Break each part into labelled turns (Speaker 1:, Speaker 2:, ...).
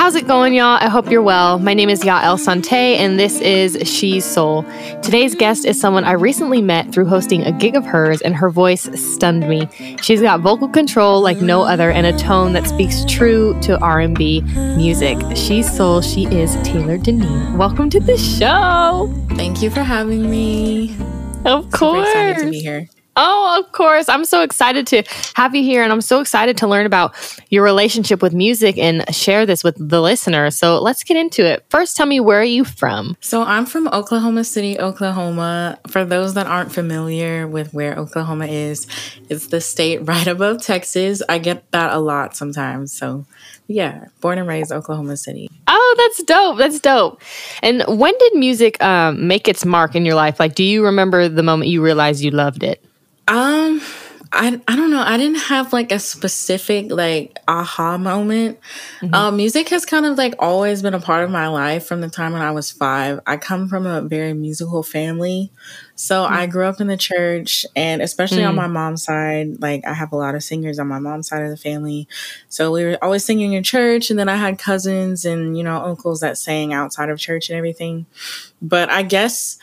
Speaker 1: How's it going, y'all? I hope you're well. My name is Yael Sante, and this is She's Soul. Today's guest is someone I recently met through hosting a gig of hers, and her voice stunned me. She's got vocal control like no other, and a tone that speaks true to R&B music. She's Soul. She is Taylor Deneen. Welcome to the show.
Speaker 2: Thank you for having me.
Speaker 1: Of course.
Speaker 2: Super excited to be here.
Speaker 1: Oh, of course. I'm so excited to have you here and I'm so excited to learn about your relationship with music and share this with the listeners. So let's get into it. First, tell me where are you from?
Speaker 2: So I'm from Oklahoma City, Oklahoma. For those that aren't familiar with where Oklahoma is, it's the state right above Texas. I get that a lot sometimes. So yeah, born and raised Oklahoma City.
Speaker 1: Oh, that's dope. That's dope. And when did music um, make its mark in your life? Like, do you remember the moment you realized you loved it?
Speaker 2: Um, I I don't know. I didn't have like a specific like aha moment. Mm-hmm. Um, music has kind of like always been a part of my life from the time when I was five. I come from a very musical family, so mm-hmm. I grew up in the church, and especially mm-hmm. on mm. my mom's side, like I have a lot of singers on my mom's side of the family. So we were always singing in church, and then I had cousins and you know uncles that sang outside of church and everything. But I guess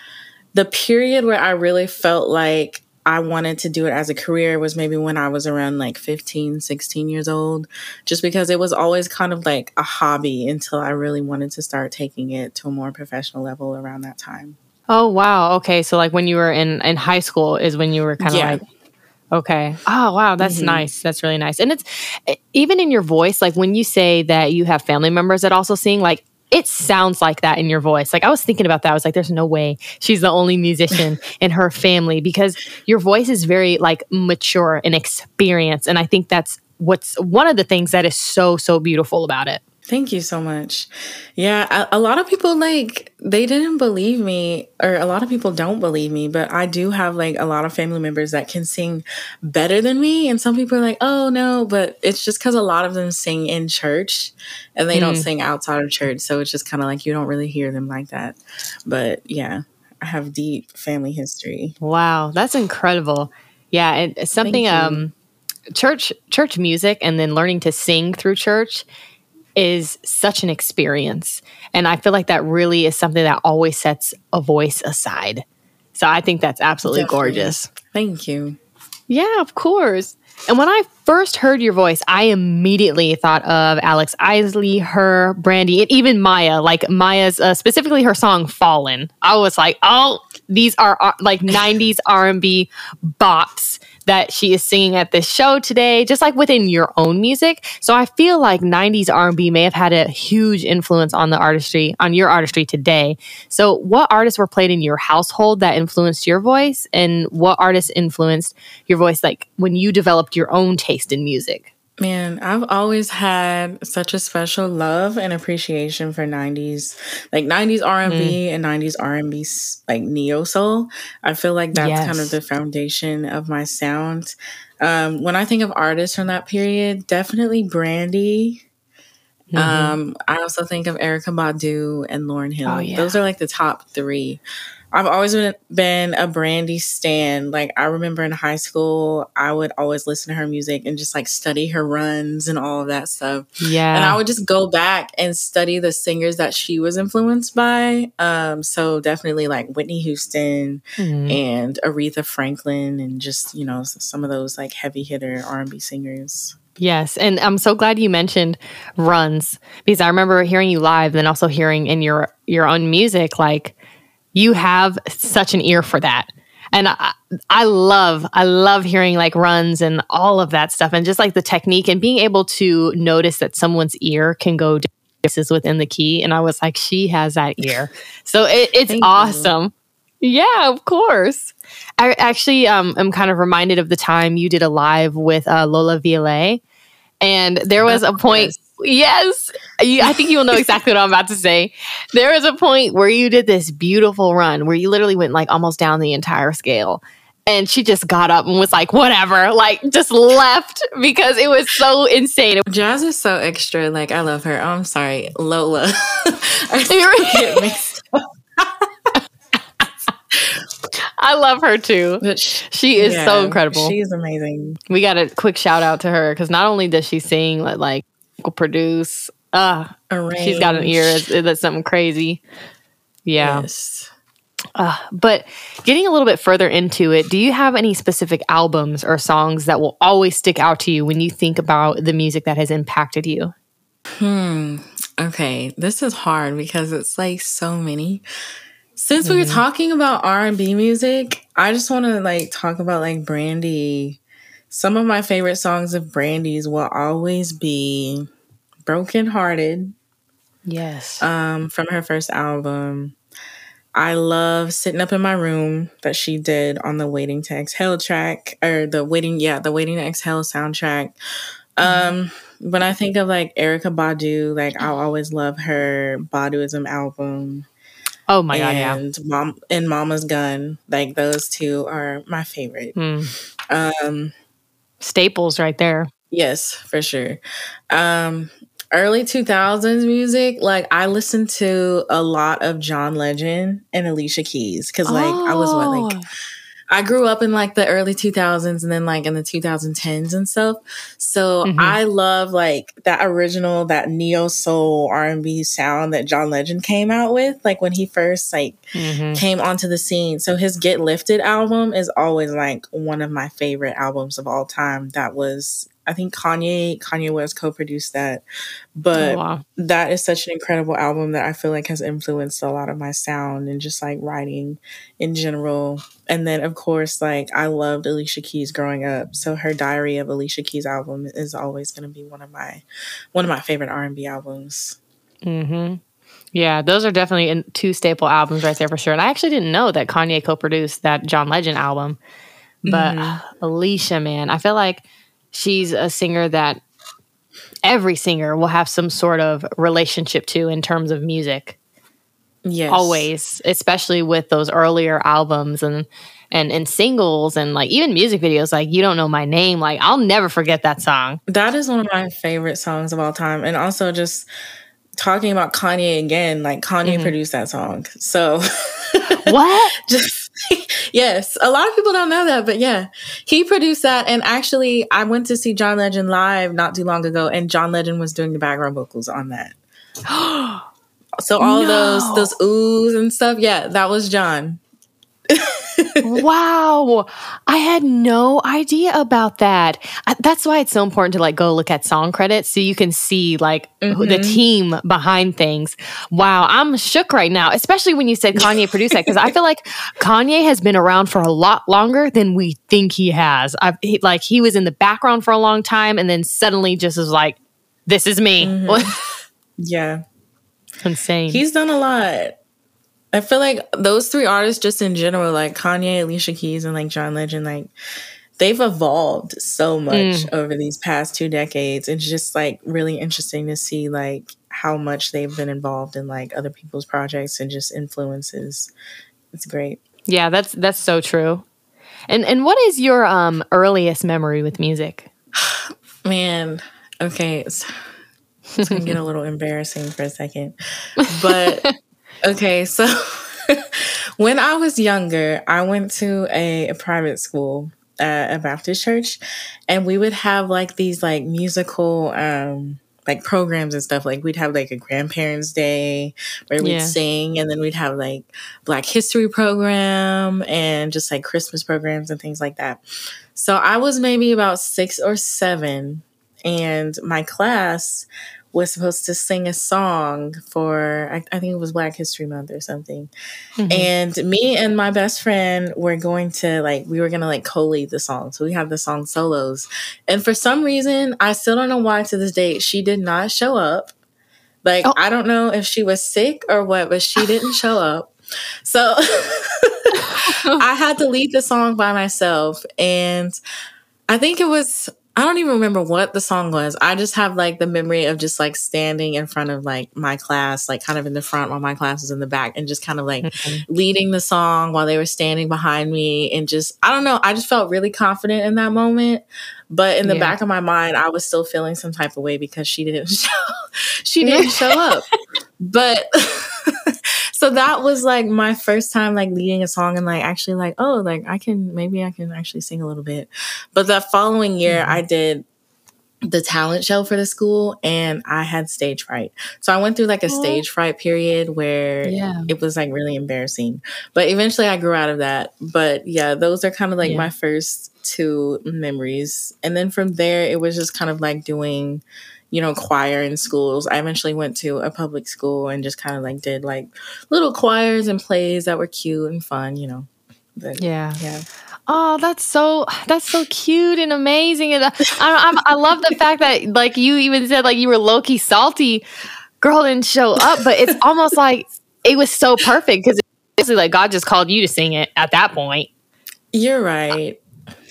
Speaker 2: the period where I really felt like I wanted to do it as a career was maybe when I was around like 15, 16 years old, just because it was always kind of like a hobby until I really wanted to start taking it to a more professional level around that time.
Speaker 1: Oh, wow. Okay. So, like when you were in, in high school is when you were kind of yeah. like, Okay. Oh, wow. That's mm-hmm. nice. That's really nice. And it's even in your voice, like when you say that you have family members that also sing, like it sounds like that in your voice. Like I was thinking about that. I was like, there's no way she's the only musician in her family because your voice is very like mature and experienced. And I think that's what's one of the things that is so, so beautiful about it.
Speaker 2: Thank you so much. Yeah, a, a, lot of people like they didn't believe me, or a lot of people don't believe me, but I do have like a lot of family members that can sing better than me. And some people are like, oh no, but it's just because a lot of them sing in church and they mm. don't sing outside of church. So it's just kind of like you don't really hear them like that. But yeah, I have deep family history.
Speaker 1: Wow, that's incredible. Yeah, it's something um church church music and then learning to sing through church is such an experience. And I feel like that really is something that always sets a voice aside. So I think that's absolutely Definitely. gorgeous.
Speaker 2: Thank you.
Speaker 1: Yeah, of course. And when I first heard your voice, I immediately thought of Alex Isley, H.E.R., Brandy, and even Mya. Like Mya's, uh, specifically her song "Fallen." I was like, "Oh, these are uh, like '90s R&B bops that she is singing at this show today, just like within your own music. So I feel like 90s R&B may have had a huge influence on the artistry, on your artistry today. So what artists were played in your household that influenced your voice and what artists influenced your voice like when you developed your own taste in music?
Speaker 2: Man, I've always had such a special love and appreciation for 90s, like 90s R&B mm. and 90s R&B like neo soul. I feel like that's yes. kind of the foundation of my sound. Um, when I think of artists from that period, definitely Brandy. Mm-hmm. Um, I also think of Erykah Badu and Lauryn Hill. Oh, yeah. Those are like the top 3. I've always been, been a Brandy stan. Like I remember in high school, I would always listen to her music and just like study her runs and all of that stuff.
Speaker 1: Yeah.
Speaker 2: And I would just go back and study the singers that she was influenced by. Um, so definitely like Whitney Houston mm-hmm. and Aretha Franklin and just, you know, some of those like heavy hitter R&B singers.
Speaker 1: Yes, and I'm so glad you mentioned runs because I remember hearing you live and also hearing in your your own music like you have such an ear for that. And I, I love, I love hearing like runs and all of that stuff and just like the technique and being able to notice that someone's ear can go is within the key. And I was like, she has that ear. So it, it's awesome. You. Yeah, of course. I actually um, am kind of reminded of the time you did a live with uh, Lola Viale. And there was a point Yes. I think you will know exactly what I'm about to say. There was a point where you did this beautiful run where you literally went like almost down the entire scale. And she just got up and was like, whatever, like just left because it was so insane.
Speaker 2: Jazz is so extra. Like, I love her. Oh, I'm sorry, Lola. I
Speaker 1: I love her too. She is yeah, so incredible.
Speaker 2: She's amazing.
Speaker 1: We got a quick shout out to her because not only does she sing but like produce Uh, she's got an ear that's something crazy. Yeah.
Speaker 2: Yes.
Speaker 1: Uh, but getting a little bit further into it, do you have any specific albums or songs that will always stick out to you when you think about the music that has impacted you?
Speaker 2: Hmm. Okay, this is hard because it's like so many. Since mm-hmm. we were mm-hmm. talking about R and B music, I just want to like talk about like Brandy. Some of my favorite songs of Brandy's will always be "Broken Hearted."
Speaker 1: Yes.
Speaker 2: Um, from her first album. I love sitting up in my room that she did on the Waiting to Exhale track or the Waiting, yeah, the Waiting to Exhale soundtrack. Um, when I think of like Erykah Badu, like I'll always love her Baduizm album.
Speaker 1: Oh my god,
Speaker 2: yeah. And Mom and Mama's Gun, like those two are my favorite.
Speaker 1: Mm. Um, Staples right there.
Speaker 2: Yes, for sure. Um, early 2000s music, like I listened to a lot of John Legend and Alicia Keys because, like, oh. I was what, like, oh. I grew up in like the early 2000s and then like in the 2010s and stuff. So mm-hmm. I love like that original, that neo soul R&B sound that John Legend came out with, like when he first like mm-hmm. came onto the scene. So his Get Lifted album is always like one of my favorite albums of all time. That was I think Kanye Kanye West co-produced that. But oh, wow. that is such an incredible album that I feel like has influenced a lot of my sound and just like writing in general. And then of course like I loved Alicia Keys growing up. So her Diary of Alicia Keys album is always going to be one of my one of my favorite R&B albums.
Speaker 1: Mhm. Yeah, those are definitely two staple albums right there for sure. And I actually didn't know that Kanye co-produced that John Legend album. But mm-hmm. Alicia, man, I feel like she's a singer that every singer will have some sort of relationship to in terms of music.
Speaker 2: Yes.
Speaker 1: Always, especially with those earlier albums and and and singles and like even music videos like you don't know my name like I'll never forget that song.
Speaker 2: That is one of my favorite songs of all time and also just talking about Kanye again like Kanye mm-hmm. produced that song. So
Speaker 1: What?
Speaker 2: just yes, a lot of people don't know that, but yeah, he produced that. And actually, I went to see John Legend live not too long ago, and John Legend was doing the background vocals on that. so all no. those those oohs and stuff, yeah, that was John
Speaker 1: wow. I had no idea about that. That's why it's so important to like go look at song credits so you can see like mm-hmm. the team behind things. Wow. I'm shook right now, especially when you said Kanye produced that because I feel like Kanye has been around for a lot longer than we think he has. I like he was in the background for a long time and then suddenly just was like, this is me.
Speaker 2: Mm-hmm. yeah.
Speaker 1: Insane.
Speaker 2: He's done a lot. I feel like those three artists, just in general, like Kanye, Alicia Keys, and like John Legend, like they've evolved so much mm. over these past two decades. It's just like really interesting to see like how much they've been involved in like other people's projects and just influences. It's great.
Speaker 1: Yeah, that's that's so true. And and what is your um earliest memory with music?
Speaker 2: Man, okay, it's, it's gonna get a little embarrassing for a second, but Okay, so when I was younger, I went to a, a private school, uh, a Baptist church, and we would have like these like musical um like programs and stuff. Like we'd have like a grandparents day where we'd yeah. sing and then we'd have like black history program and just like Christmas programs and things like that. So I was maybe about six or seven and my class was supposed to sing a song for I, I think it was Black History Month or something. Mm-hmm. And me and my best friend were going to like we were gonna like co-lead the song. So we have the song solos. And for some reason, I still don't know why to this day, she did not show up. Like oh. I don't know if she was sick or what, but she didn't show up. So I had to lead the song by myself. And I think it was I don't even remember what the song was. I just have like the memory of just like standing in front of like my class, like kind of in the front while my class was in the back and just kind of like mm-hmm. leading the song while they were standing behind me. And just, I don't know, I just felt really confident in that moment. But in the yeah. back of my mind, I was still feeling some type of way because she didn't show, she didn't show up. But so that was like my first time like leading a song and like actually like oh like I can maybe I can actually sing a little bit. But that following year mm-hmm. I did the talent show for the school and I had stage fright. So I went through like a oh. stage fright period where yeah. it was like really embarrassing. But eventually I grew out of that. But yeah, those are kind of like yeah. my first two memories. And then from there it was just kind of like doing you know, choir in schools. I eventually went to a public school and just kind of like did like little choirs and plays that were cute and fun, you know.
Speaker 1: But, yeah. Yeah. Oh, that's so that's so cute and amazing, and uh, I, I, I love the fact that like you even said like you were low key salty. Girl didn't show up, but it's almost like it was so perfect because basically like God just called you to sing it at that point.
Speaker 2: You're right.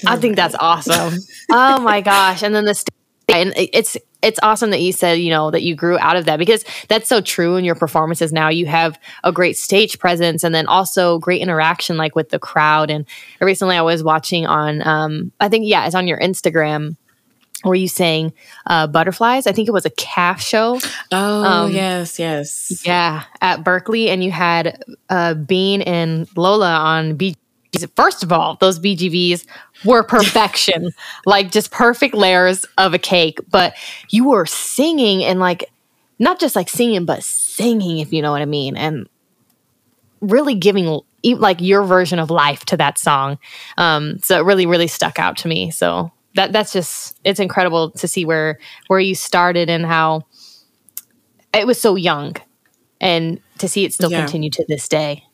Speaker 1: I think that's awesome. oh my gosh! And then the st- and it's it's awesome that you said, you know, that you grew out of that because that's so true in your performances now. You have a great stage presence and then also great interaction like with the crowd. And recently I was watching on um I think yeah, it's on your Instagram where you sang uh, butterflies. I think it was a calf show.
Speaker 2: Oh um, yes, yes.
Speaker 1: Yeah, at Berklee and you had uh, Bean and Lola on B first of all, those BGVs were perfection, like just perfect layers of a cake. But you were singing and like, not just like singing, but singing, if you know what I mean. And really giving like your version of life to that song. Um, so it really, really stuck out to me. So that that's just it's incredible to see where where you started and how it was so young and to see it still yeah. continue to this day.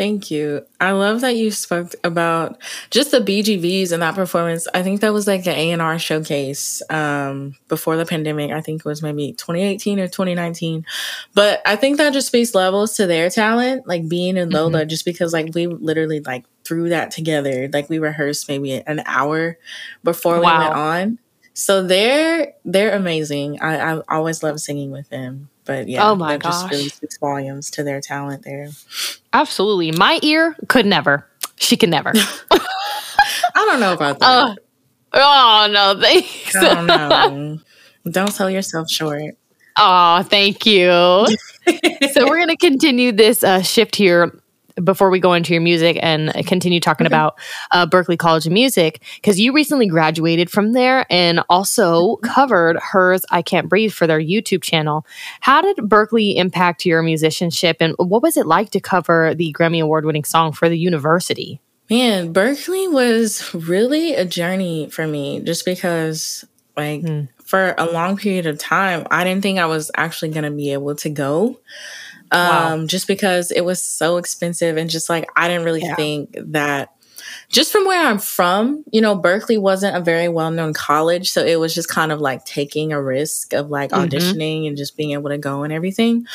Speaker 2: Thank you. I love that you spoke about just the BGVs and that performance. I think that was like an A&R showcase um, before the pandemic. I think it was maybe 2018 or 2019. But I think that just speaks levels to their talent, like Bean and Lola, mm-hmm. just because like we literally like threw that together. Like we rehearsed maybe an hour before wow. we went on. So they're they're amazing. I, I always love singing with them. But yeah, oh my that gosh. just really speaks volumes to their talent there.
Speaker 1: Absolutely. My ear could never. She could never.
Speaker 2: I don't know about that. Uh,
Speaker 1: oh no, thanks. I don't know.
Speaker 2: Don't sell yourself short.
Speaker 1: Oh, thank you. so we're gonna continue this uh, shift here before we go into your music and continue talking okay. about uh, Berklee College of Music, because you recently graduated from there and also mm-hmm. covered H.E.R.'s I Can't Breathe for their YouTube channel. How did Berklee impact your musicianship and what was it like to cover the Grammy Award winning song for the university?
Speaker 2: Man, Berklee was really a journey for me just because, like, mm. for a long period of time, I didn't think I was actually going to be able to go um, wow. just because it was so expensive and just like I didn't really yeah. think that just from where I'm from, you know, Berklee wasn't a very well known college. So it was just kind of like taking a risk of like mm-hmm. auditioning and just being able to go and everything.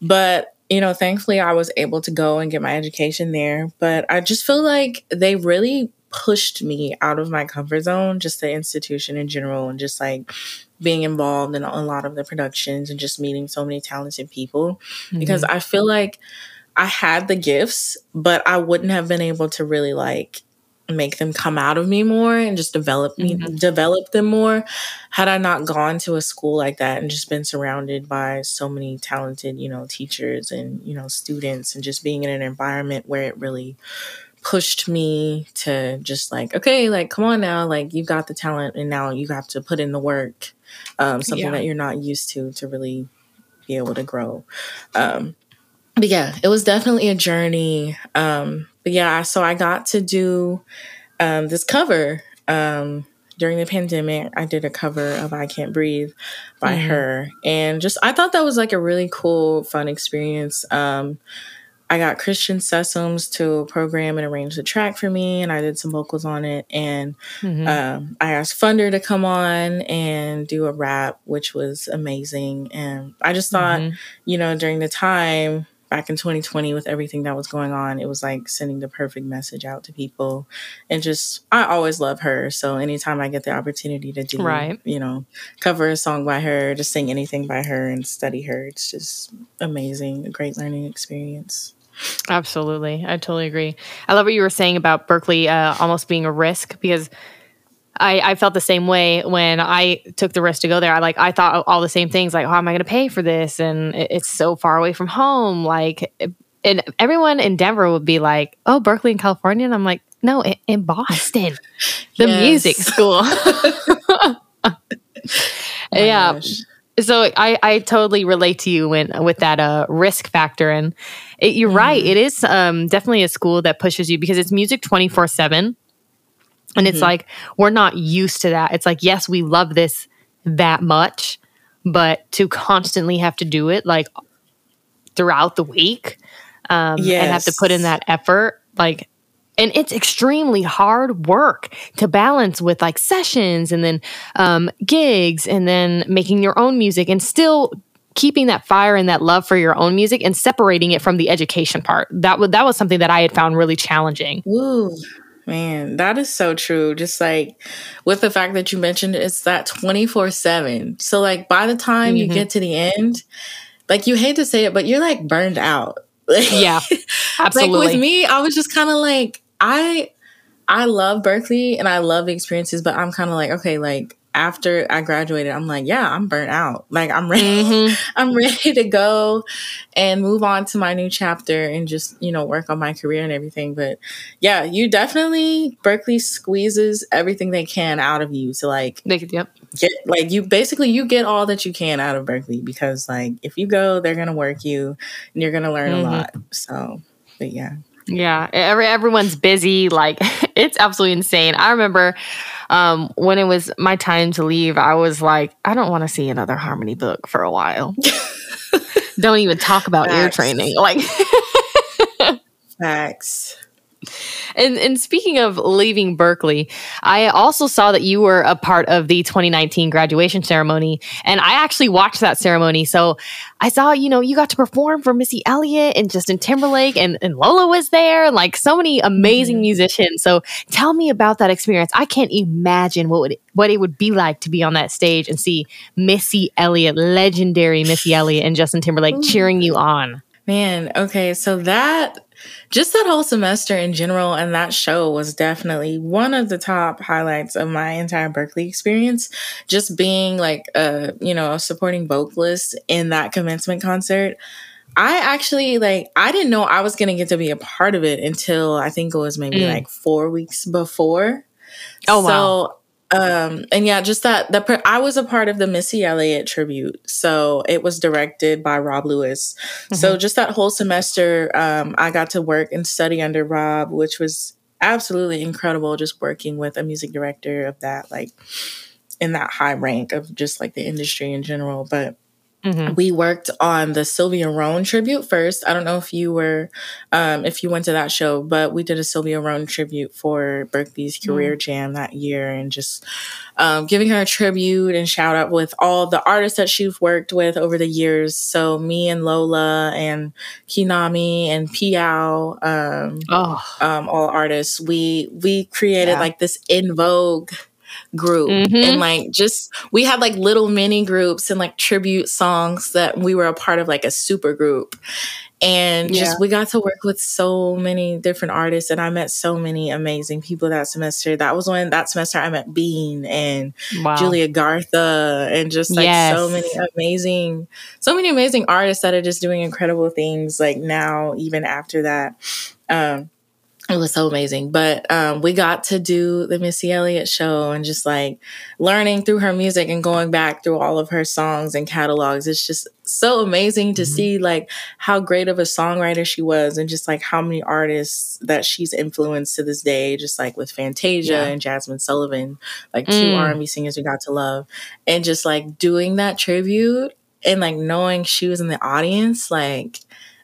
Speaker 2: But, you know, thankfully I was able to go and get my education there. But I just feel like they really pushed me out of my comfort zone, just the institution in general, and just like being involved in a lot of the productions and just meeting so many talented people mm-hmm. because I feel like I had the gifts, but I wouldn't have been able to really like make them come out of me more and just develop me mm-hmm. develop them more had I not gone to a school like that and just been surrounded by so many talented, you know, teachers and, you know, students and just being in an environment where it really pushed me to just like, okay, like, come on now, like, you've got the talent and now you have to put in the work, um, something yeah. that you're not used to, to really be able to grow. Um, but yeah, it was definitely a journey. Um, but yeah, so I got to do um, this cover um, during the pandemic. I did a cover of I Can't Breathe by mm-hmm. her. And just, I thought that was like a really cool, fun experience. Um, I got Christian Sessoms to program and arrange the track for me, and I did some vocals on it. And mm-hmm. um, I asked Funder to come on and do a rap, which was amazing. And I just thought, mm-hmm. you know, during the time back in 2020 with everything that was going on, it was like sending the perfect message out to people. And just, I always love her. So anytime I get the opportunity to do, right. you know, cover a song by her, just sing anything by her and study her, it's just amazing. A great learning experience.
Speaker 1: Absolutely. I totally agree. I love what you were saying about Berklee uh, almost being a risk because I, I felt the same way when I took the risk to go there. I like I thought all the same things like, how am I going to pay for this? And it, it's so far away from home. Like, and everyone in Denver would be like, oh, Berkeley in California. And I'm like, no, in, in Boston, the music school. Oh yeah. Gosh. So I, I totally relate to you when with that uh, risk factor and it, you're mm-hmm. right it is um, definitely a school that pushes you because it's music 24 7 and it's mm-hmm. like we're not used to that it's like yes we love this that much but to constantly have to do it like throughout the week um, yes. and have to put in that effort like and it's extremely hard work to balance with like sessions and then um, gigs and then making your own music and still keeping that fire and that love for your own music and separating it from the education part that was that was something that i had found really challenging
Speaker 2: Ooh. Man, that is so true. Just like with the fact that you mentioned it's that 24 7. So, like, by the time mm-hmm. you get to the end, like, you hate to say it, but you're like burned out.
Speaker 1: yeah,
Speaker 2: absolutely. like, with me, I was just kind of like, I. I love Berklee and I love the experiences, but I'm kind of like, okay, like after I graduated, I'm like, yeah, I'm burnt out. Like I'm ready. Mm-hmm. I'm ready to go and move on to my new chapter and just, you know, work on my career and everything. But yeah, you definitely Berklee squeezes everything they can out of you to like
Speaker 1: they could, yep.
Speaker 2: Get like you basically you get all that you can out of Berklee because like if you go, they're gonna work you and you're gonna learn mm-hmm. a lot. So but yeah.
Speaker 1: Yeah, every everyone's busy. Like it's absolutely insane. I remember um, when it was my time to leave, I was like, I don't want to see another harmony book for a while. don't even talk about Facts. ear training. Like
Speaker 2: Facts.
Speaker 1: And and speaking of leaving Berklee, I also saw that you were a part of the 2019 graduation ceremony, and I actually watched that ceremony. So I saw, you know, you got to perform for Missy Elliott and Justin Timberlake, and, and Lola was there, like so many amazing mm-hmm. musicians. So tell me about that experience. I can't imagine what would what it would be like to be on that stage and see Missy Elliott, legendary Missy Elliott, and Justin Timberlake Ooh. cheering you on.
Speaker 2: Man, okay, so that just that whole semester in general and that show was definitely one of the top highlights of my entire Berklee experience. Just being like a, you know, a supporting vocalist in that commencement concert. I actually like I didn't know I was going to get to be a part of it until I think it was maybe mm. like 4 weeks before. Oh wow. Um, and yeah, just that the I was a part of the Missy Elliott tribute, so it was directed by Rob Lewis. Mm-hmm. So just that whole semester, um, I got to work and study under Rob, which was absolutely incredible. Just working with a music director of that, like in that high rank of just like the industry in general. But Mm-hmm. We worked on the Sylvia Rhone tribute first. I don't know if you were, um, if you went to that show, but we did a Sylvia Rhone tribute for Berklee's Career mm-hmm. Jam that year and just um, giving her a tribute and shout out with all the artists that she's worked with over the years. So me and Lola and Kinami and Piao, um, oh. Um, all artists, we, we created yeah. like this En Vogue group mm-hmm. and like just we had like little mini groups and like tribute songs that we were a part of like a super group and just we got to work with so many different artists and i met so many amazing people that semester that was when that semester i met bean and wow. julia gartha and just like yes. so many amazing so many amazing artists that are just doing incredible things like now even after that um it was so amazing. But um, we got to do the Missy Elliott show and just like learning through her music and going back through all of her songs and catalogs. It's just so amazing to mm-hmm. see like how great of a songwriter she was and just like how many artists that she's influenced to this day, just like with Fantasia yeah. and Jazmine Sullivan, like mm. two R&B singers we got to love. And just like doing that tribute and like knowing she was in the audience, like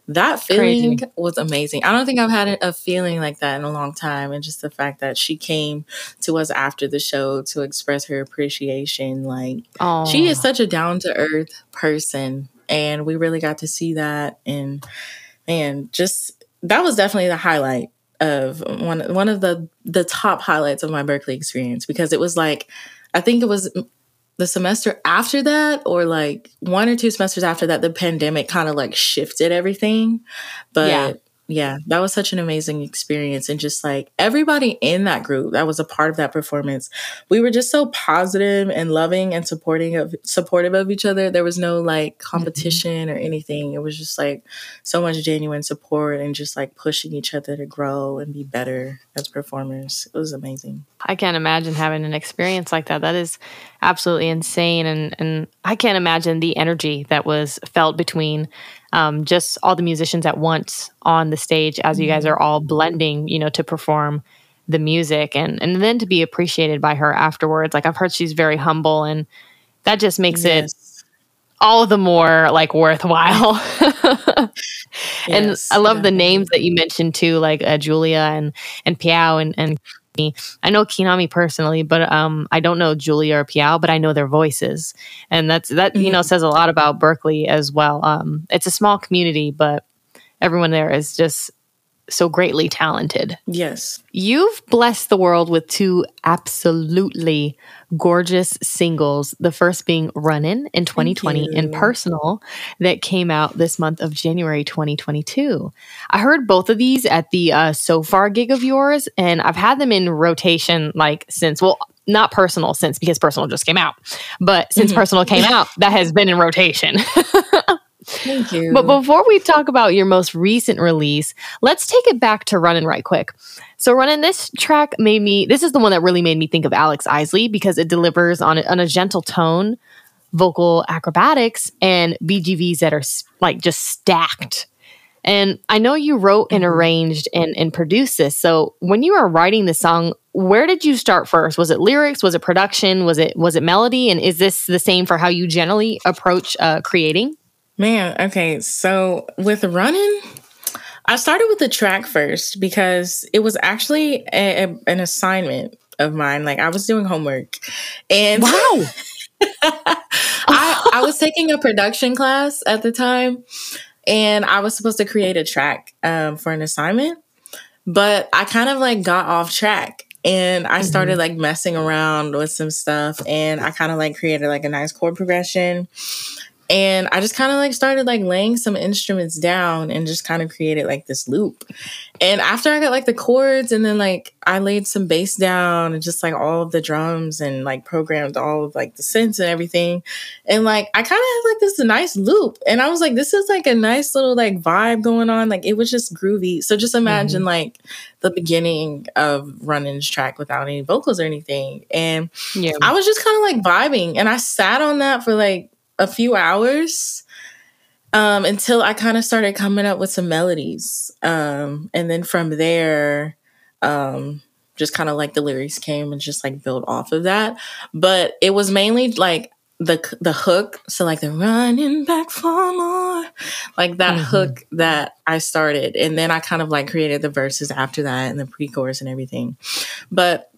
Speaker 2: that feeling Crazy. was amazing. I don't think I've had a feeling like that in a long time. And just the fact that she came to us after the show to express her appreciation. Like, Aww. she is such a down to earth person. And we really got to see that. And, and just that was definitely the highlight of one one of the the top highlights of my Berklee experience because it was like I think it was the semester after that or like one or two semesters after that the pandemic kind of like shifted everything. But yeah. that was such an amazing experience and just like everybody in that group that was a part of that performance we were just so positive and loving and supporting of supportive of each other there was no like mm-hmm. competition mm-hmm. or anything it was just like so much genuine support and just like pushing each other to grow and be better as performers it was amazing
Speaker 1: i can't imagine having an experience like that that is absolutely insane. And and I can't imagine the energy that was felt between um, just all the musicians at once on the stage as you guys mm-hmm. are all blending, you know, to perform the music and and then to be appreciated by her afterwards. Like I've heard she's very humble and that just makes yes. it all the more like worthwhile. and I love the names that you mentioned too, like uh, Julia and and Piao and and I know Kinami personally, but um, I don't know Julia or Piao, but I know their voices, and that's that mm-hmm. you know mm-hmm. says a lot about Berklee as well. Um, it's a small community, but everyone there is just so greatly talented.
Speaker 2: Yes.
Speaker 1: You've blessed the world with two absolutely gorgeous singles. The first being Runnin' in 2020 and Personal that came out this month of January 2022. I heard both of these at the uh, Sofar gig of yours, and I've had them in rotation like since, well, not personal since because personal just came out, but since mm-hmm. personal came out, that has been in rotation.
Speaker 2: Thank you.
Speaker 1: But before we talk about your most recent release, let's take it back to Runnin' right quick. So, running this track made me, this is the one that really made me think of Alex Isley because it delivers on a, on a gentle tone, vocal acrobatics, and BGVs that are like just stacked. And I know you wrote and mm-hmm. arranged and, and produced this. So, when you were writing the song, where did you start first? Was it lyrics? Was it production? Was it was it melody? And is this the same for how you generally approach uh, creating?
Speaker 2: Man, okay. So with running, I started with the track first because it was actually a, a, an assignment of mine. Like I was doing homework, and
Speaker 1: wow,
Speaker 2: I, I was taking a production class at the time, and I was supposed to create a track um, for an assignment, but I kind of like got off track. And I started mm-hmm. like messing around with some stuff and I kind of like created like a nice chord progression and I just kind of like started like laying some instruments down and just kind of created like this loop. And after I got like the chords and then like I laid some bass down and just like all of the drums and like programmed all of like the synths and everything. And like I kind of had like this nice loop. And I was like, this is like a nice little like vibe going on. Like it was just groovy. So just imagine mm-hmm. like the beginning of Runnin's track without any vocals or anything. And yeah. I was just kind of like vibing. And I sat on that for like a few hours um, until I kind of started coming up with some melodies. Um, and then from there, um, just kind of like the lyrics came and just like built off of that. But it was mainly like the the hook, so like the running back for more, like that mm-hmm. hook that I started, and then I kind of like created the verses after that and the pre-chorus and everything. But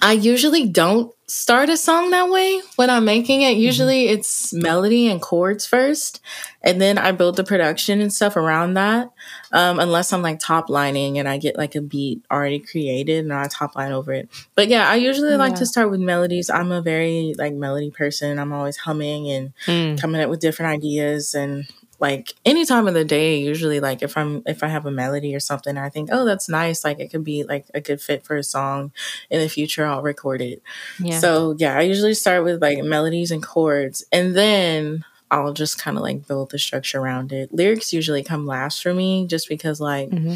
Speaker 2: I usually don't start a song that way when I'm making it. Mm-hmm. Usually mm-hmm. it's melody and chords first, and then I build the production and stuff around that. Um, unless I'm like top lining and I get like a beat already created and I top line over it. But yeah, I usually yeah. like to start with melodies. I'm a very like melody person. I'm always humming and mm. coming up with different ideas and like any time of the day usually like if i'm if i have a melody or something i think oh that's nice like it could be like a good fit for a song in the future i'll record it yeah. so yeah i usually start with like melodies and chords and then i'll just kind of like build the structure around it lyrics usually come last for me just because like mm-hmm.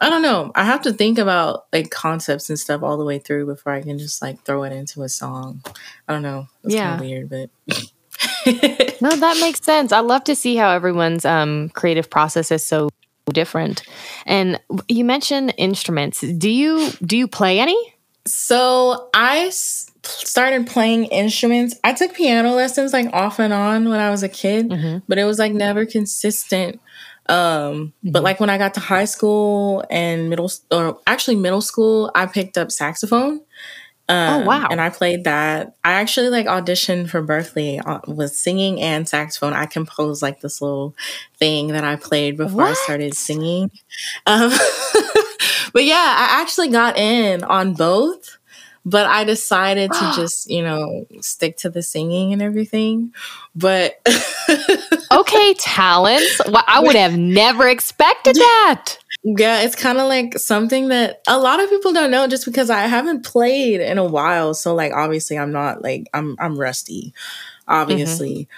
Speaker 2: I don't know. I have to think about like concepts and stuff all the way through before I can just like throw it into a song. I don't know. It's yeah. kind of weird, but
Speaker 1: no, that makes sense. I love to see how everyone's um, creative process is so different. And you mentioned instruments. Do you do you play any?
Speaker 2: So I s- started playing instruments. I took piano lessons like off and on when I was a kid, mm-hmm. but it was like never consistent. Um, mm-hmm. but like when I got to high school and middle or actually middle school, I picked up saxophone.
Speaker 1: Oh, um, oh wow!
Speaker 2: And I played that. I actually like auditioned for Berklee uh, with singing and saxophone. I composed like this little thing that I played before what? I started singing. Um, but yeah, I actually got in on both. But I decided to just, you know, stick to the singing and everything. But
Speaker 1: okay, talents. Well, I would have never expected that.
Speaker 2: Yeah, it's kind of like something that a lot of people don't know just because I haven't played in a while. So like obviously I'm not like I'm I'm rusty, obviously.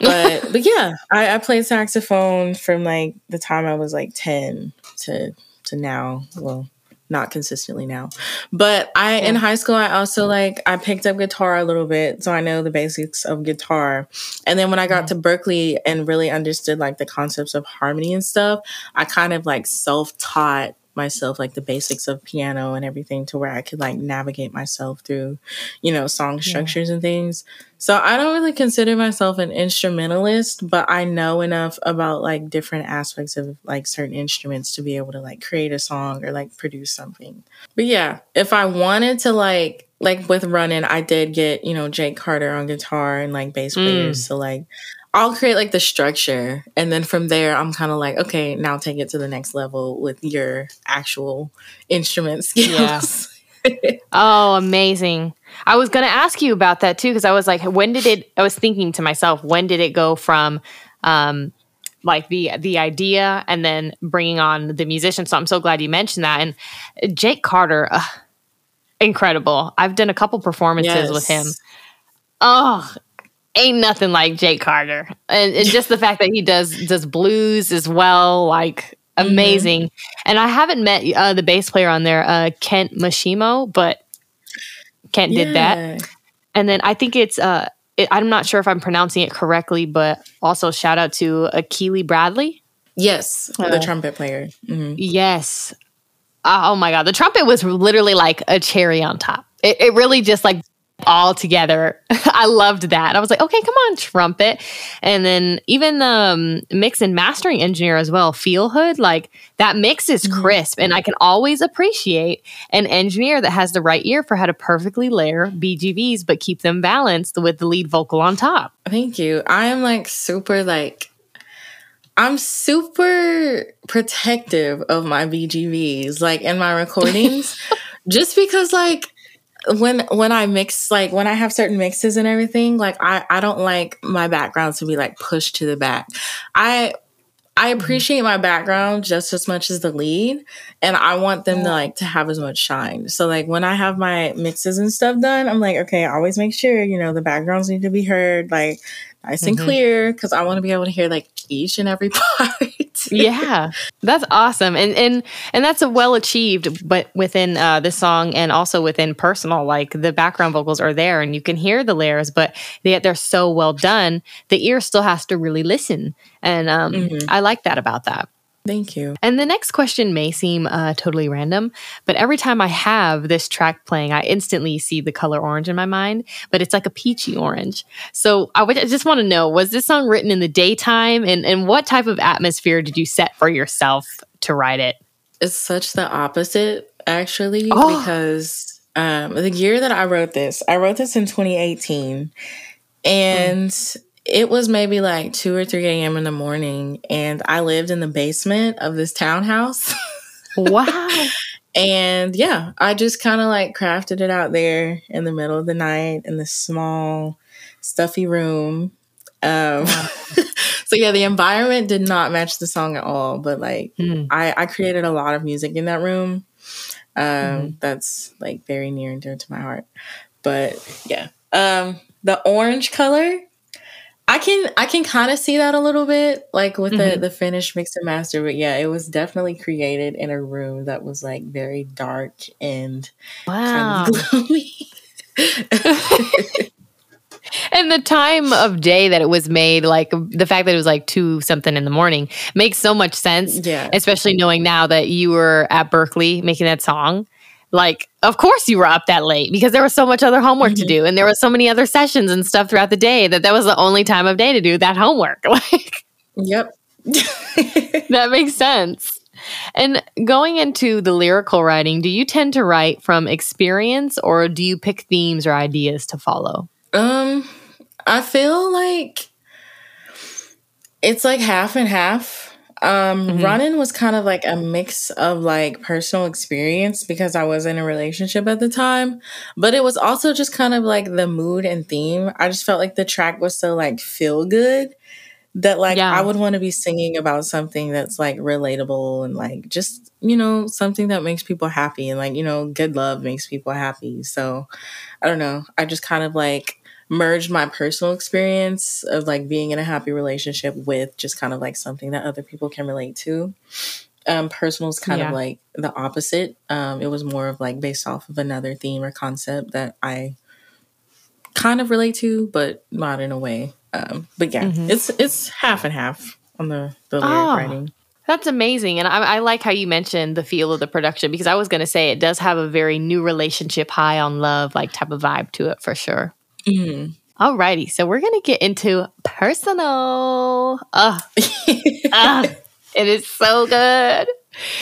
Speaker 2: Mm-hmm. But but yeah, I, I played saxophone from like the time I was like 10 to to now. Well, not consistently now. But I yeah. in high school I also like I picked up guitar a little bit, so I know the basics of guitar. And then when I got to Berklee and really understood like the concepts of harmony and stuff, I kind of like self-taught myself like the basics of piano and everything to where I could like navigate myself through, you know, song structures yeah. and things. So I don't really consider myself an instrumentalist, but I know enough about like different aspects of like certain instruments to be able to like create a song or like produce something. But yeah, if I wanted to like like with running, I did get, you know, Jake Carter on guitar and like bass players. Mm. So like I'll create like the structure and then from there I'm kind of like, okay, now take it to the next level with your actual instrument skills.
Speaker 1: Yeah. oh, amazing. I was going to ask you about that too cuz I was like when did it I was thinking to myself, when did it go from um like the the idea and then bringing on the musician. So I'm so glad you mentioned that. And Jake Carter, uh, incredible. I've done a couple performances yes. with him. Oh, ain't nothing like Jake Carter, and, and just the fact that he does does blues as well, like amazing. Mm-hmm. And I haven't met uh, the bass player on there, uh, Kent Mashimo, but Kent yeah. did that. And then I think it's uh, it, I'm not sure if I'm pronouncing it correctly, but also shout out to Akili Bradley.
Speaker 2: Yes, uh, the trumpet player.
Speaker 1: Mm-hmm. Yes. Oh my god, the trumpet was literally like a cherry on top. It, it really just like all together. I loved that. I was like, okay, come on, trumpet. And then even the um, mix and mastering engineer as well, Phil Hood, like that mix is mm-hmm. crisp. And I can always appreciate an engineer that has the right ear for how to perfectly layer BGVs, but keep them balanced with the lead vocal on top.
Speaker 2: Thank you. I am like super like, I'm super protective of my BGVs, like in my recordings, just because like when when I mix like when I have certain mixes and everything, like I I don't like my background to be like pushed to the back. I I mm-hmm. appreciate my background just as much as the lead, and I want them to like to have as much shine. So like when I have my mixes and stuff done, I'm like, okay, always make sure you know the backgrounds need to be heard like nice mm-hmm. and clear because I want to be able to hear like each and every part
Speaker 1: yeah, that's awesome, and and and that's a well achieved, but within uh, the song and also within personal, like the background vocals are there, and you can hear the layers, but yet they're so well done. The ear still has to really listen, and um, mm-hmm. I like that about that.
Speaker 2: Thank you.
Speaker 1: And the next question may seem uh, totally random, but every time I have this track playing, I instantly see the color orange in my mind, but it's like a peachy orange. So I, would, I just want to know was this song written in the daytime? And, and what type of atmosphere did you set for yourself to write it?
Speaker 2: It's such the opposite, actually, oh. because um, the year that I wrote this, I wrote this in 2018. And. Mm it was maybe like 2 or 3 a.m. in the morning, and I lived in the basement of this townhouse.
Speaker 1: wow.
Speaker 2: and yeah, I just kind of like crafted it out there in the middle of the night in this small, stuffy room. Um, wow. so yeah, the environment did not match the song at all, but like mm. I, I created a lot of music in that room. Um, mm. that's like very near and dear to my heart. But yeah, um, the orange color I can I can kind of see that a little bit, like with mm-hmm. the the finished mix and master. But yeah, it was definitely created in a room that was like very dark and wow. kind of gloomy.
Speaker 1: and the time of day that it was made, like the fact that it was like two something in the morning, makes so much sense.
Speaker 2: Yeah,
Speaker 1: especially knowing now that you were at Berklee making that song like of course you were up that late because there was so much other homework mm-hmm. to do and there was so many other sessions and stuff throughout the day that that was the only time of day to do that homework. Like
Speaker 2: yep.
Speaker 1: that makes sense. And going into the lyrical writing do you tend to write from experience or do you pick themes or ideas to follow?
Speaker 2: Um i feel like it's like half and half um, mm-hmm. running was kind of like a mix of like personal experience because I was in a relationship at the time, but it was also just kind of like the mood and theme. I just felt like the track was so like feel good that like yeah. I would want to be singing about something that's like relatable and like just, you know, something that makes people happy and like, you know, good love makes people happy. So I don't know. I just kind of like merged my personal experience of like being in a happy relationship with just kind of like something that other people can relate to. Um, personal is kind yeah. of like the opposite. Um, it was more of like based off of another theme or concept that I kind of relate to, but not in a way. Um, but yeah, mm-hmm. it's it's half and half on the the lyric oh, writing.
Speaker 1: That's amazing, and I, I, like how you mentioned the feel of the production because I was going to say it does have a very new relationship, high on love, like type of vibe to it for sure. Mm-hmm. Alrighty, so we're gonna get into personal. Uh, uh, it is so good.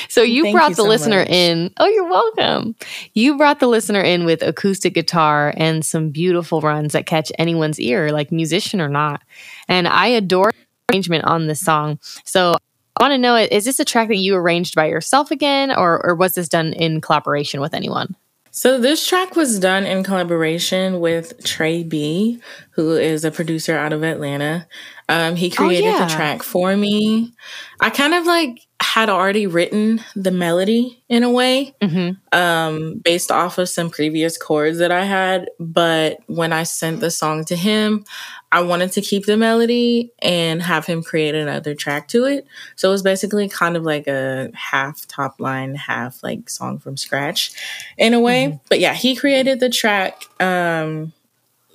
Speaker 1: So you Thank brought you the so listener much. in. Oh, you're welcome. You brought the listener in with acoustic guitar and some beautiful runs that catch anyone's ear, like musician or not. And I adore arrangement on this song. So I want to know is this a track that you arranged by yourself again, or, or was this done in collaboration with anyone?
Speaker 2: So this track was done in collaboration with Trey B, who is a producer out of Atlanta. Um, he oh, created oh, yeah. the track for me. I kind of like had already written the melody in a way mm-hmm. um, based off of some previous chords that I had. But when I sent the song to him, I wanted to keep the melody and have him create another track to it. So it was basically kind of like a half top line, half like song from scratch in a way. Mm-hmm. But yeah, he created the track. Um,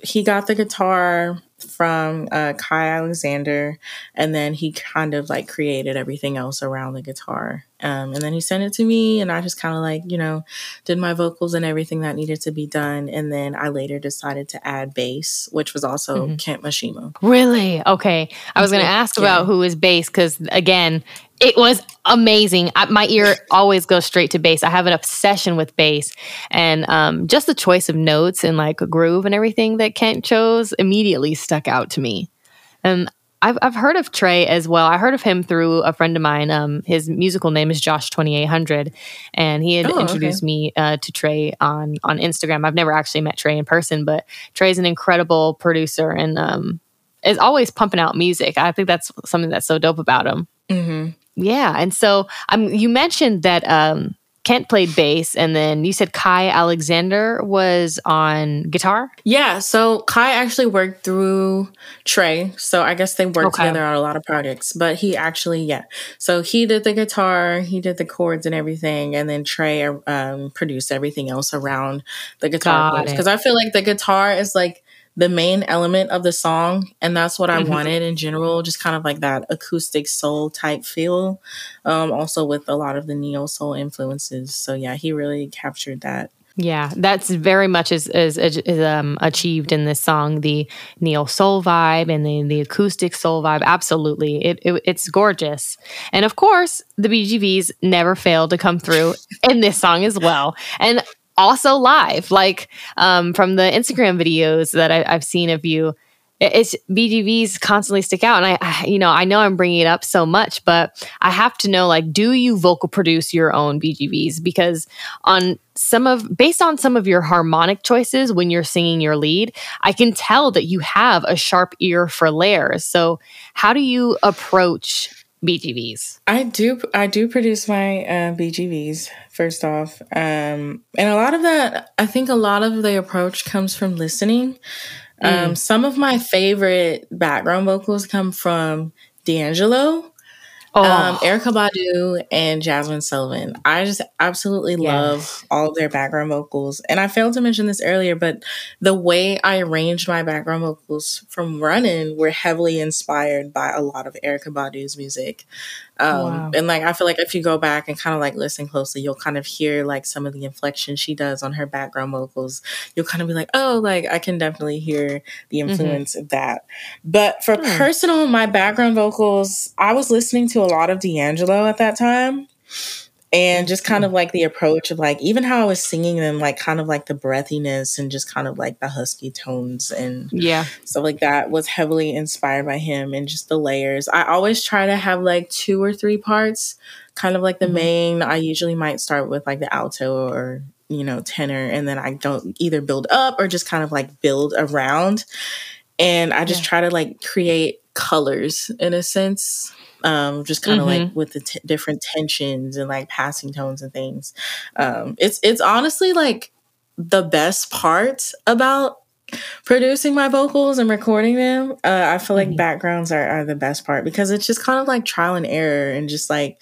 Speaker 2: he got the guitar from uh, Kai Alexander, and then he kind of like created everything else around the guitar. Um, and then he sent it to me, and I just kind of like, you know, did my vocals and everything that needed to be done. And then I later decided to add bass, which was also mm-hmm. Kent Mashimo.
Speaker 1: Really? Okay. I was going to ask yeah. about who is bass because, again, it was amazing. I, my ear always goes straight to bass. I have an obsession with bass, and um, just the choice of notes and like a groove and everything that Kent chose immediately stuck out to me. And I've I've heard of Trey as well. I heard of him through a friend of mine. Um, his musical name is Josh Twenty Eight Hundred, and he had oh, introduced okay. me uh, to Trey on on Instagram. I've never actually met Trey in person, but Trey's an incredible producer and um, is always pumping out music. I think that's something that's so dope about him. Mm-hmm. Yeah, and so um, you mentioned that um, Kent played bass, and then you said Kai Alexander was on guitar.
Speaker 2: Yeah, so Kai actually worked through Trey, so I guess they worked okay. together on a lot of projects. But he actually, yeah, so he did the guitar, he did the chords and everything, and then Trey um, produced everything else around the guitar because I feel like the guitar is like the main element of the song and that's what i mm-hmm. wanted in general just kind of like that acoustic soul type feel um, also with a lot of the neo soul influences so yeah he really captured that
Speaker 1: yeah, that's very much is is, is um, achieved in this song. The neo soul vibe and the the acoustic soul vibe. Absolutely, it, it, it's gorgeous. And of course, the BGVs never fail to come through in this song as well. And also live, like um, from the Instagram videos that I, have seen of you. It's BGVs constantly stick out, and I, I, you know, I know I'm bringing it up so much, but I have to know, like, do you vocal produce your own BGVs? Because on some of, based on some of your harmonic choices when you're singing your lead, I can tell that you have a sharp ear for layers. So, how do you approach BGVs?
Speaker 2: I do. I do produce my uh, BGVs first off, um, and a lot of that. I think a lot of the approach comes from listening. Um, mm. some of my favorite background vocals come from D'Angelo Oh. Um, Erykah Badu and Jazmine Sullivan. I just absolutely yes. love all of their background vocals. And I failed to mention this earlier, but the way I arranged my background vocals from Running were heavily inspired by a lot of Erykah Badu's music. Um, wow. And like, I feel like if you go back and kind of like listen closely, you'll kind of hear like some of the inflection she does on her background vocals. You'll kind of be like, oh, like I can definitely hear the mm-hmm. influence mm-hmm. of that. But for mm. personal, my background vocals, I was listening to a lot of D'Angelo at that time and just kind of like the approach of like even how I was singing them, like kind of like the breathiness and just kind of like the husky tones and
Speaker 1: yeah,
Speaker 2: stuff like that was heavily inspired by him and just the layers. I always try to have like two or three parts, kind of like the mm-hmm. main. I usually might start with like the alto or you know tenor, and then I don't either build up or just kind of like build around. And I just yeah. try to like create colors in a sense um, just kind of mm-hmm. like with the t- different tensions and like passing tones and things. Um, it's it's honestly like the best part about producing my vocals and recording them. Uh, I feel like mm-hmm. backgrounds are, are the best part because it's just kind of like trial and error and just like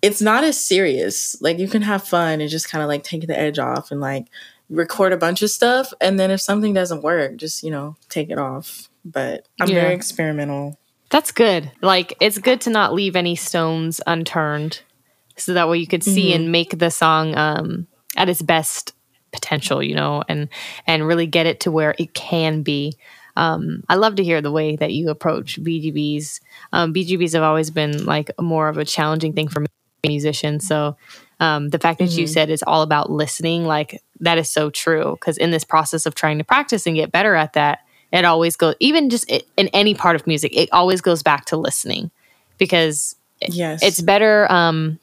Speaker 2: it's not as serious. Like you can have fun and just kind of like take the edge off and like record a bunch of stuff and then if something doesn't work, just, you know, take it off. But I'm yeah. very experimental.
Speaker 1: That's good. Like it's good to not leave any stones unturned so that way you could see mm-hmm. and make the song um at its best potential, you know, and and really get it to where it can be. Um, I love to hear the way that you approach BGVs. Um, BGVs have always been like more of a challenging thing for musicians. So um, the fact that mm-hmm. you said it's all about listening, like that is so true. Because in this process of trying to practice and get better at that, it always goes, even just in any part of music, it always goes back to listening because yes. it's better um,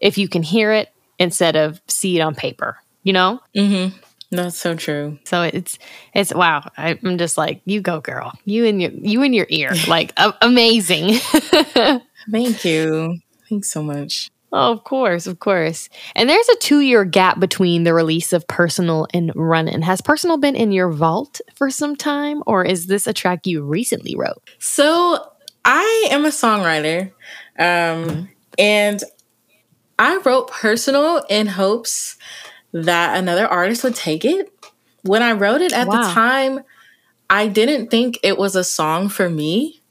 Speaker 1: if you can hear it instead of see it on paper, you know?
Speaker 2: Mm-hmm. That's so true.
Speaker 1: So it's it's wow. I'm just like you go, girl. You and your you and your ear, like amazing.
Speaker 2: Thank you. Thanks so much.
Speaker 1: Oh, of course, of course. And there's a two year gap between the release of Personal and Runnin'. Has Personal been in your vault for some time, or is this a track you recently wrote?
Speaker 2: So I am a songwriter, um, and I wrote Personal in hopes that another artist would take it. When I wrote it at wow. the time, I didn't think it was a song for me.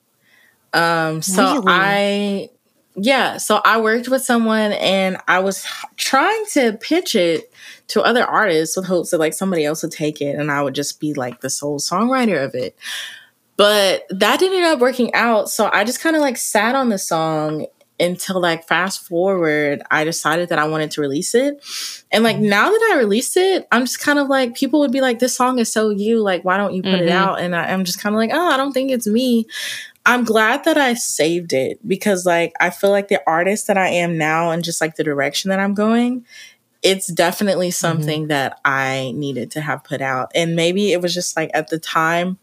Speaker 2: Um, so really? I yeah, so I worked with someone and I was trying to pitch it to other artists with hopes that like somebody else would take it and I would just be like the sole songwriter of it. But that didn't end up working out. So I just kind of like sat on the song until like fast forward, I decided that I wanted to release it. And like now that I released it, I'm just kind of like, people would be like, this song is so you. Like, why don't you put mm-hmm. it out? And I, am just kind of like, oh, I don't think it's me. I'm glad that I saved it because like I feel like the artist that I am now and just like the direction that I'm going, it's definitely mm-hmm. something mm-hmm. that I needed to have put out. And maybe it was just like at the time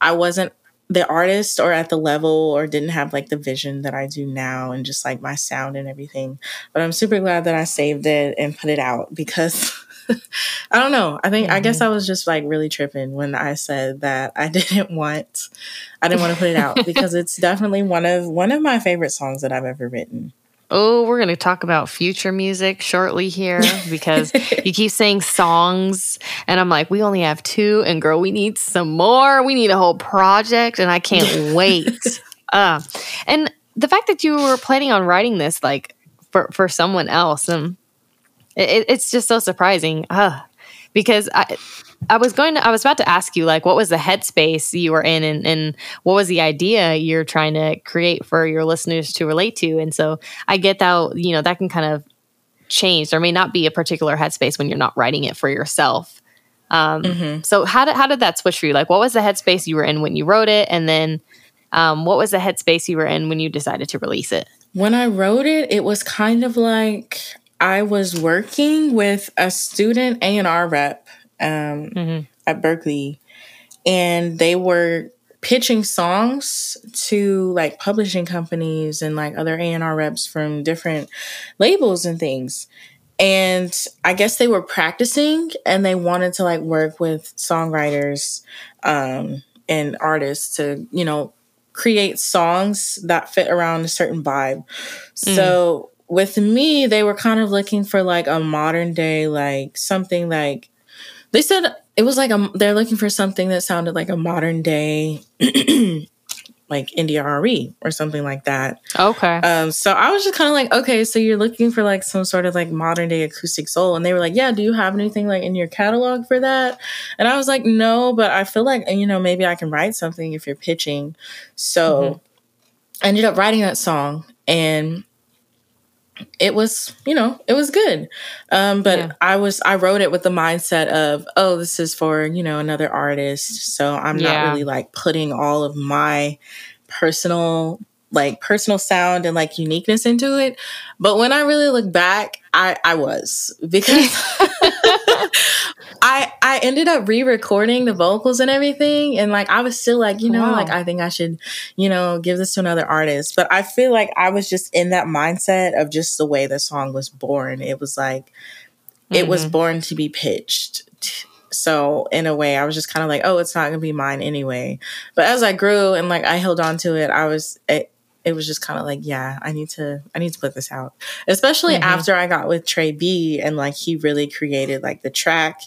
Speaker 2: I wasn't the artist or at the level or didn't have like the vision that I do now and just like my sound and everything. But I'm super glad that I saved it and put it out because I don't know. I think mm-hmm. I guess mm-hmm. I was just like really tripping when I said that I didn't want I didn't want to put it out because it's definitely one of one of my favorite songs that I've ever written.
Speaker 1: Oh, we're going to talk about future music shortly here because you keep saying songs and I'm like, we only have two and girl, we need some more. We need a whole project and I can't wait. Uh, and the fact that you were planning on writing this like for, for someone else and um, it, it's just so surprising uh, because I, I was going to, I was about to ask you, like, what was the headspace you were in and, and what was the idea you're trying to create for your listeners to relate to? And so I get that, you know, that can kind of change. There may not be a particular headspace when you're not writing it for yourself. Um, mm-hmm. So how did, how did that switch for you? Like, what was the headspace you were in when you wrote it? And then um, what was the headspace you were in when you decided to release it?
Speaker 2: When I wrote it, it was kind of like I was working with a student A&R rep um, mm-hmm. at Berklee, and they were pitching songs to like publishing companies and like other A&R reps from different labels and things. And I guess they were practicing and they wanted to like work with songwriters um, and artists to, you know, create songs that fit around a certain vibe. Mm. So with me, they were kind of looking for like a modern day, like something like they said it was like a they're looking for something that sounded like a modern day like India.Arie or something like that.
Speaker 1: Okay.
Speaker 2: Um, so I was just kind of like, okay, so you're looking for like some sort of like modern day acoustic soul, and they were like, yeah, do you have anything like in your catalog for that? And I was like, no, but I feel like you know maybe I can write something if you're pitching. So mm-hmm. I ended up writing that song, and it was you know it was good um, but yeah. i was i wrote it with the mindset of oh this is for you know another artist so i'm yeah. not really like putting all of my personal like personal sound and like uniqueness into it but when i really look back i i was because I I ended up re-recording the vocals and everything, and like I was still like, you know, wow. like I think I should, you know, give this to another artist. But I feel like I was just in that mindset of just the way the song was born. It was like mm-hmm. it was mm-hmm. born to be pitched. So in a way, I was just kind of like, oh, it's not gonna be mine anyway. But as I grew and like I held on to it, I was it, it was just kind of like, yeah, I need to, I need to put this out. Especially mm-hmm. after I got with Trey B and like he really created like the track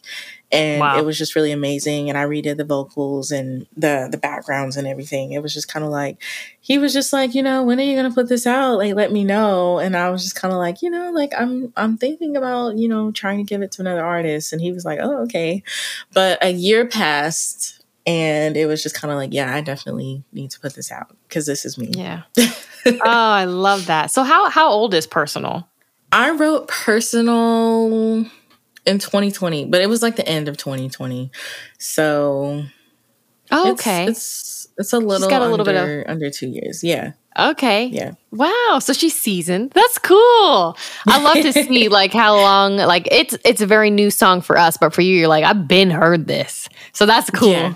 Speaker 2: and wow. it was just really amazing and i redid the vocals and the the backgrounds and everything it was just kind of like he was just like you know when are you gonna put this out like let me know and i was just kind of like you know like i'm i'm thinking about you know trying to give it to another artist and he was like oh okay but a year passed and it was just kind of like yeah i definitely need to put this out because this is me
Speaker 1: yeah oh i love that so how how old is personal
Speaker 2: i wrote personal in 2020, but it was like the end of 2020. So
Speaker 1: oh, okay.
Speaker 2: It's, it's, it's a little got a little under, bit of under 2 years. Yeah.
Speaker 1: Okay.
Speaker 2: Yeah.
Speaker 1: Wow. So she's seasoned. That's cool. I love to see like how long like it's it's a very new song for us, but for you, you're like, I've been heard this. So that's cool. Yeah.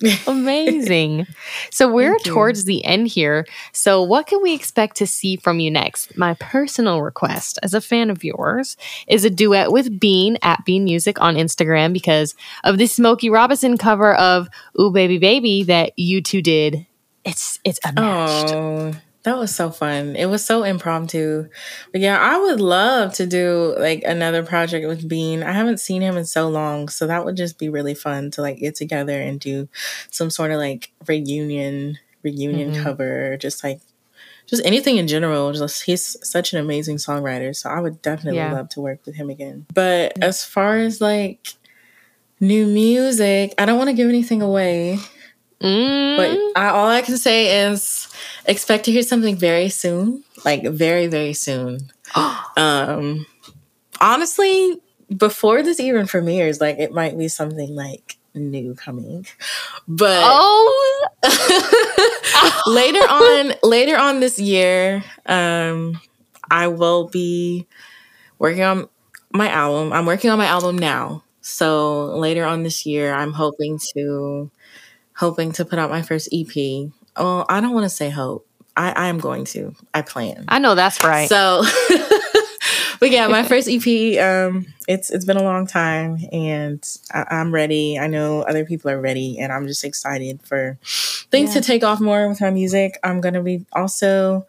Speaker 1: Amazing. So we're towards the end here. So what can we expect to see from you next? My personal request as a fan of yours is a duet with Bean at Bean Music on Instagram because of the Smokey Robinson cover of Ooh Baby Baby that you two did. It's it's unmatched.
Speaker 2: Oh, that was so fun. It was so impromptu. But yeah, I would love to do like another project with Bean. I haven't seen him in so long, so that would just be really fun to like get together and do some sort of like reunion reunion mm-hmm. cover, just like just anything in general. Just he's such an amazing songwriter, so I would definitely yeah. love to work with him again. But as far as like new music, I don't want to give anything away. Mm. But I, all I can say is expect to hear something very soon, like very, very soon. um, honestly, before this even premieres, like it might be something like new coming. But
Speaker 1: oh,
Speaker 2: later on, later on this year, um, I will be working on my album. I'm working on my album now. So later on this year, I'm hoping to hoping to put out my first EP. Well, I don't want to say hope. I, I am going to. I plan.
Speaker 1: I know that's right.
Speaker 2: So, but yeah, my first EP. Um, it's it's been a long time, and I, am ready. I know other people are ready, and I'm just excited for things yeah. to take off more with my music. I'm gonna be also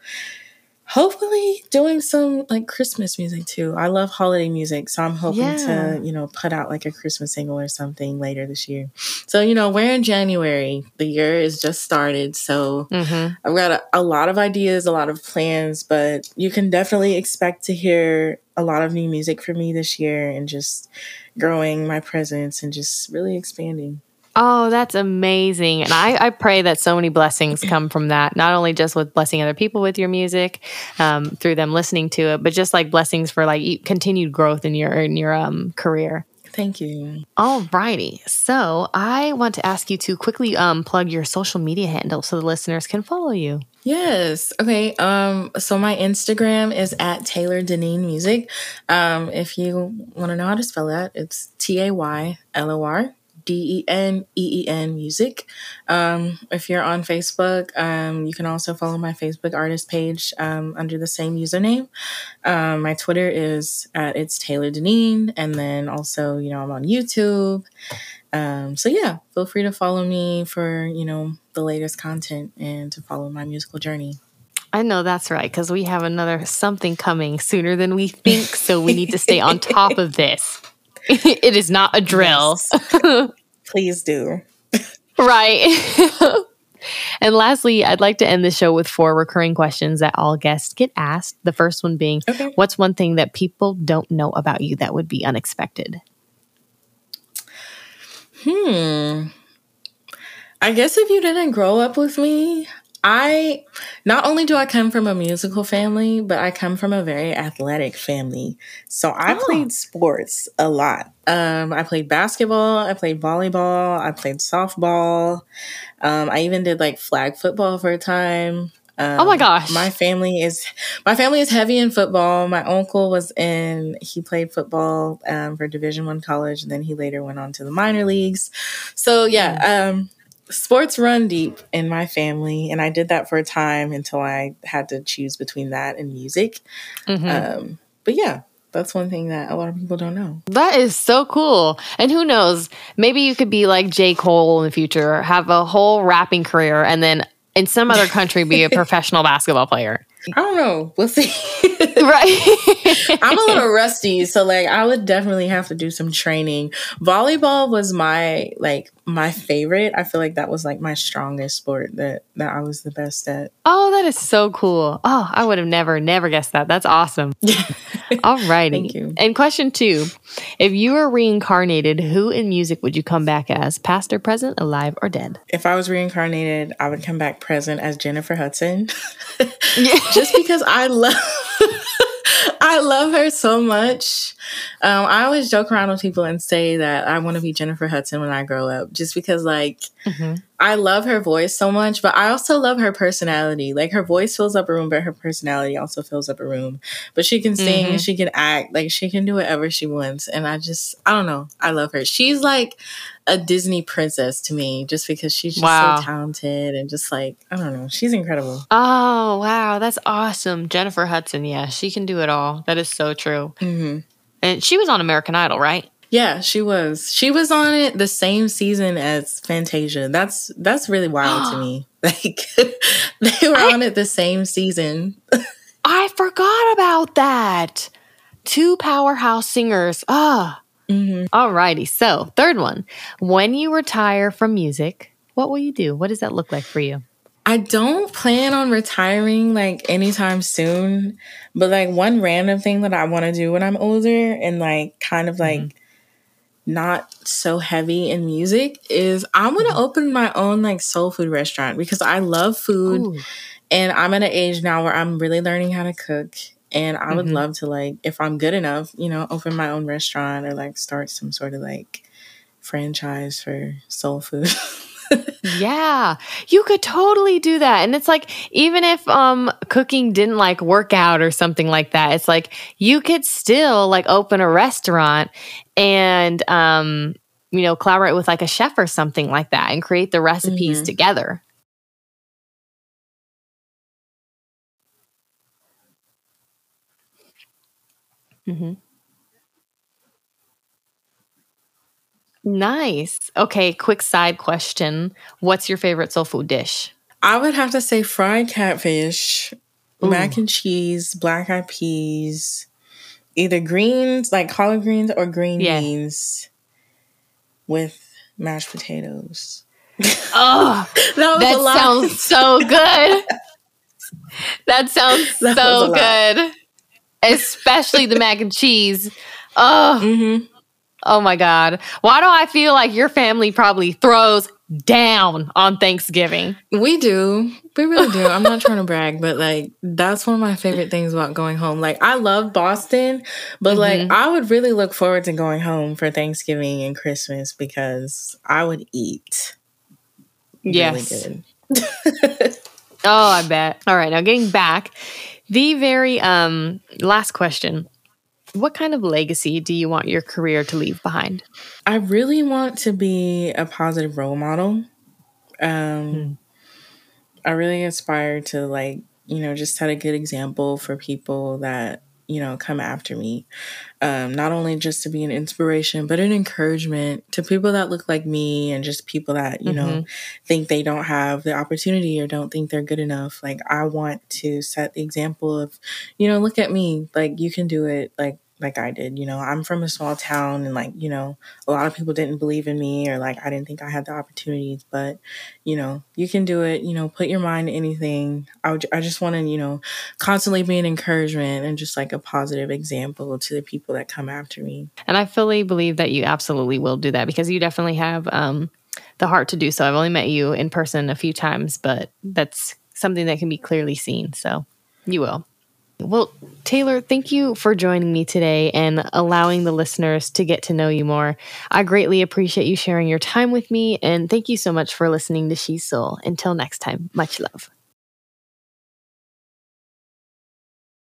Speaker 2: hopefully doing some like Christmas music too. I love holiday music, so I'm hoping yeah. to, you know, put out like a Christmas single or something later this year. So, you know, we're in January. The year is just started, so mm-hmm. I've got a, a lot of ideas, a lot of plans, but you can definitely expect to hear a lot of new music from me this year and just growing my presence and just really expanding.
Speaker 1: Oh, that's amazing. And I, I pray that so many blessings come from that, not only just with blessing other people with your music, um, through them listening to it, but just like blessings for like continued growth in your in your um, career.
Speaker 2: Thank you.
Speaker 1: All righty. So I want to ask you to quickly um, plug your social media handle so the listeners can follow you.
Speaker 2: Yes. Okay. Um, so my Instagram is at Taylor Deneen Music. Um, if you want to know how to spell that, it's T A Y L O R D E N E E N music. Um, if you're on Facebook, um, you can also follow my Facebook artist page um, under the same username. Um, my Twitter is at it's Taylor Deneen, and then also you know I'm on YouTube. Um, so yeah, feel free to follow me for you know the latest content and to follow my musical journey.
Speaker 1: I know that's right because we have another something coming sooner than we think, so we need to stay on top of this. it is not a drill.
Speaker 2: Yes. Please do.
Speaker 1: right. and lastly, I'd like to end the show with four recurring questions that all guests get asked. The first one being okay. What's one thing that people don't know about you that would be unexpected?
Speaker 2: Hmm. I guess if you didn't grow up with me, I not only do I come from a musical family, but I come from a very athletic family. So I oh. played sports a lot. Um, I played basketball, I played volleyball, I played softball. Um, I even did like flag football for a time. Um,
Speaker 1: oh my gosh.
Speaker 2: My family is my family is heavy in football. My uncle was in he played football um, for Division 1 college and then he later went on to the minor leagues. So yeah, mm. um, sports run deep in my family, and I did that for a time until I had to choose between that and music. Mm-hmm. Um, but yeah, that's one thing that a lot of people don't know.
Speaker 1: That is so cool. And who knows, maybe you could be like J. Cole in the future, have a whole rapping career, and then in some other country be a professional basketball player.
Speaker 2: I don't know. We'll see.
Speaker 1: right.
Speaker 2: I'm a little rusty, so like I would definitely have to do some training. Volleyball was my like my favorite. I feel like that was like my strongest sport that that I was the best at.
Speaker 1: Oh, that is so cool. Oh, I would have never, never guessed that. That's awesome. All righty.
Speaker 2: Thank you.
Speaker 1: And question two If you were reincarnated, who in music would you come back as? Past or present, alive or dead?
Speaker 2: If I was reincarnated, I would come back present as Jennifer Hudson. Just because I love I love her so much. Um, I always joke around with people and say that I want to be Jennifer Hudson when I grow up, just because like mm-hmm. I love her voice so much, but I also love her personality. Like her voice fills up a room, but her personality also fills up a room. But she can sing, mm-hmm. she can act, like she can do whatever she wants, and I just I don't know, I love her. She's like a Disney princess to me just because she's just wow. so talented and just like, I don't know, she's incredible.
Speaker 1: Oh, wow. That's awesome. Jennifer Hudson. Yeah, she can do it all. That is so true. Mm-hmm. And she was on American Idol, right?
Speaker 2: Yeah, she was. She was on it the same season as Fantasia. That's that's really wild to me. Like they were I, on it the same season.
Speaker 1: I forgot about that. Two powerhouse singers. Ah. Mm-hmm. All righty. So, third one. When you retire from music, what will you do? What does that look like for you?
Speaker 2: I don't plan on retiring like anytime soon, but like one random thing that I want to do when I'm older and like kind of like mm-hmm. not so heavy in music is I want to mm-hmm. open my own like soul food restaurant because I love food Ooh. and I'm at an age now where I'm really learning how to cook and I would mm-hmm. love to like if I'm good enough, you know, open my own restaurant or like start some sort of like franchise for soul food.
Speaker 1: yeah, you could totally do that. And it's like even if um cooking didn't like work out or something like that, it's like you could still like open a restaurant and um you know collaborate with like a chef or something like that and create the recipes mm-hmm. together. Mm-hmm. Nice. Okay, quick side question. What's your favorite soul food dish?
Speaker 2: I would have to say fried catfish, Ooh. mac and cheese, black eyed peas, either greens, like collard greens or green yeah. beans with mashed potatoes.
Speaker 1: Oh, that, that sounds so good. that sounds that so good especially the mac and cheese. Oh, mm-hmm. Oh my God. Why do I feel like your family probably throws down on Thanksgiving?
Speaker 2: We do. We really do. I'm not trying to brag, but like that's one of my favorite things about going home. Like I love Boston, but mm-hmm. like I would really look forward to going home for Thanksgiving and Christmas because I would eat.
Speaker 1: Yes. Really good. oh, I bet. All right, now getting back the very um, last question What kind of legacy do you want your career to leave behind?
Speaker 2: I really want to be a positive role model. Um, hmm. I really aspire to, like, you know, just set a good example for people that you know, come after me. Um, not only just to be an inspiration, but an encouragement to people that look like me and just people that, you mm-hmm. know, think they don't have the opportunity or don't think they're good enough. Like, I want to set the example of, you know, look at me. Like, you can do it. Like, like I did. You know, I'm from a small town and like, you know, a lot of people didn't believe in me or like I didn't think I had the opportunities, but you know, you can do it, you know, put your mind to anything. I would, I just want to, you know, constantly be an encouragement and just like a positive example to the people that come after me.
Speaker 1: And I fully believe that you absolutely will do that because you definitely have um the heart to do so. I've only met you in person a few times, but that's something that can be clearly seen. So you will. Well, Taylor, thank you for joining me today and allowing the listeners to get to know you more. I greatly appreciate you sharing your time with me, and thank you so much for listening to She's Soul. Until next time, much love.